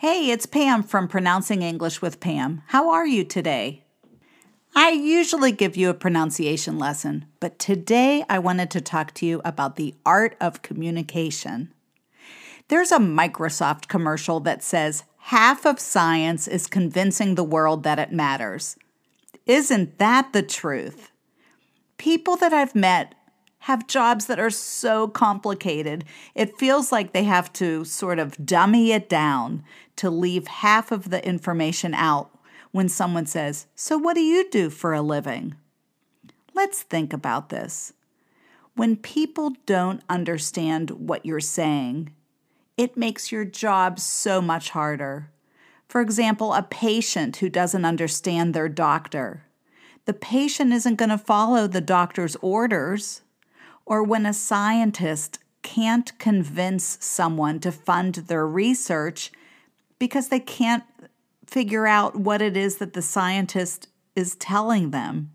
Hey, it's Pam from Pronouncing English with Pam. How are you today? I usually give you a pronunciation lesson, but today I wanted to talk to you about the art of communication. There's a Microsoft commercial that says half of science is convincing the world that it matters. Isn't that the truth? People that I've met have jobs that are so complicated, it feels like they have to sort of dummy it down to leave half of the information out when someone says, So, what do you do for a living? Let's think about this. When people don't understand what you're saying, it makes your job so much harder. For example, a patient who doesn't understand their doctor. The patient isn't going to follow the doctor's orders or when a scientist can't convince someone to fund their research because they can't figure out what it is that the scientist is telling them.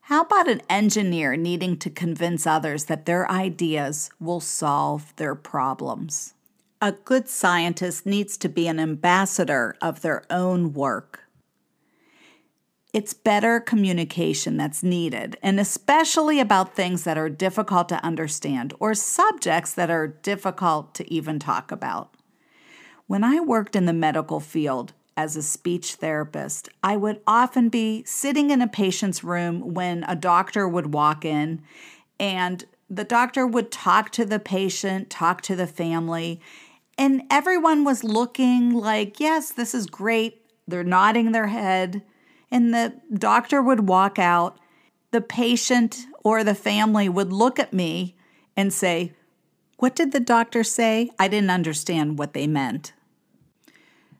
How about an engineer needing to convince others that their ideas will solve their problems? A good scientist needs to be an ambassador of their own work. It's better communication that's needed, and especially about things that are difficult to understand or subjects that are difficult to even talk about. When I worked in the medical field as a speech therapist, I would often be sitting in a patient's room when a doctor would walk in, and the doctor would talk to the patient, talk to the family, and everyone was looking like, yes, this is great. They're nodding their head and the doctor would walk out, the patient or the family would look at me and say, What did the doctor say? I didn't understand what they meant.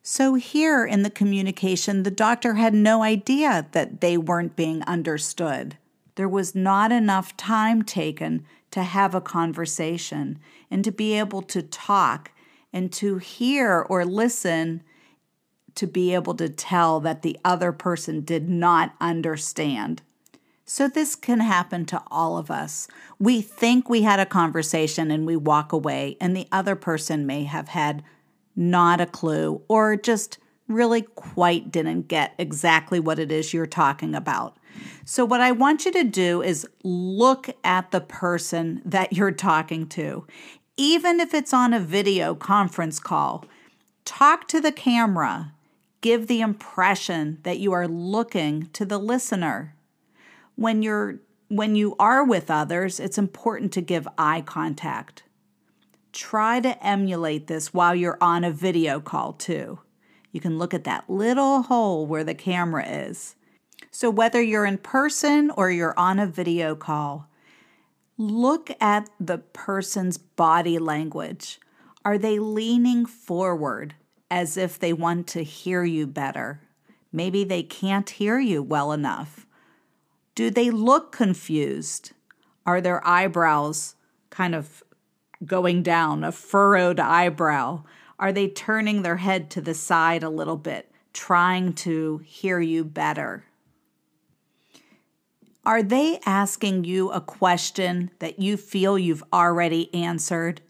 So, here in the communication, the doctor had no idea that they weren't being understood. There was not enough time taken to have a conversation and to be able to talk and to hear or listen to be able to tell that the other person did not understand. So, this can happen to all of us. We think we had a conversation and we walk away, and the other person may have had not a clue or just really quite didn't get exactly what it is you're talking about. So, what I want you to do is look at the person that you're talking to, even if it's on a video conference call. Talk to the camera give the impression that you are looking to the listener. When you're when you are with others, it's important to give eye contact. Try to emulate this while you're on a video call too. You can look at that little hole where the camera is. So, whether you're in person or you're on a video call, look at the person's body language. Are they leaning forward? As if they want to hear you better. Maybe they can't hear you well enough. Do they look confused? Are their eyebrows kind of going down, a furrowed eyebrow? Are they turning their head to the side a little bit, trying to hear you better? Are they asking you a question that you feel you've already answered?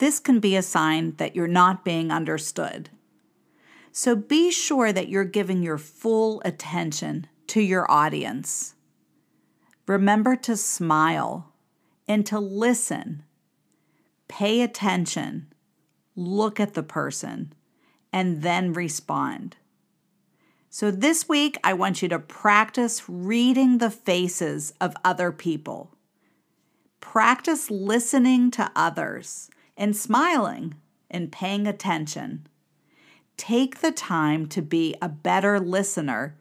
This can be a sign that you're not being understood. So be sure that you're giving your full attention to your audience. Remember to smile and to listen. Pay attention, look at the person, and then respond. So, this week, I want you to practice reading the faces of other people. Practice listening to others and smiling and paying attention. Take the time to be a better listener,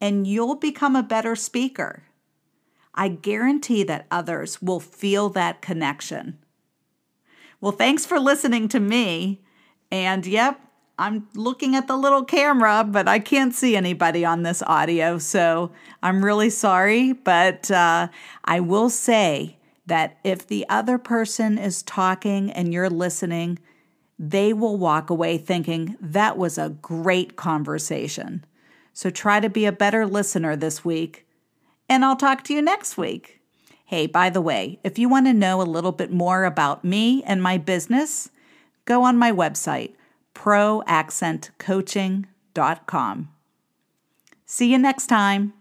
and you'll become a better speaker. I guarantee that others will feel that connection. Well, thanks for listening to me. And yep, I'm looking at the little camera, but I can't see anybody on this audio. So I'm really sorry. But uh, I will say that if the other person is talking and you're listening, they will walk away thinking that was a great conversation. So try to be a better listener this week, and I'll talk to you next week. Hey, by the way, if you want to know a little bit more about me and my business, go on my website, proaccentcoaching.com. See you next time.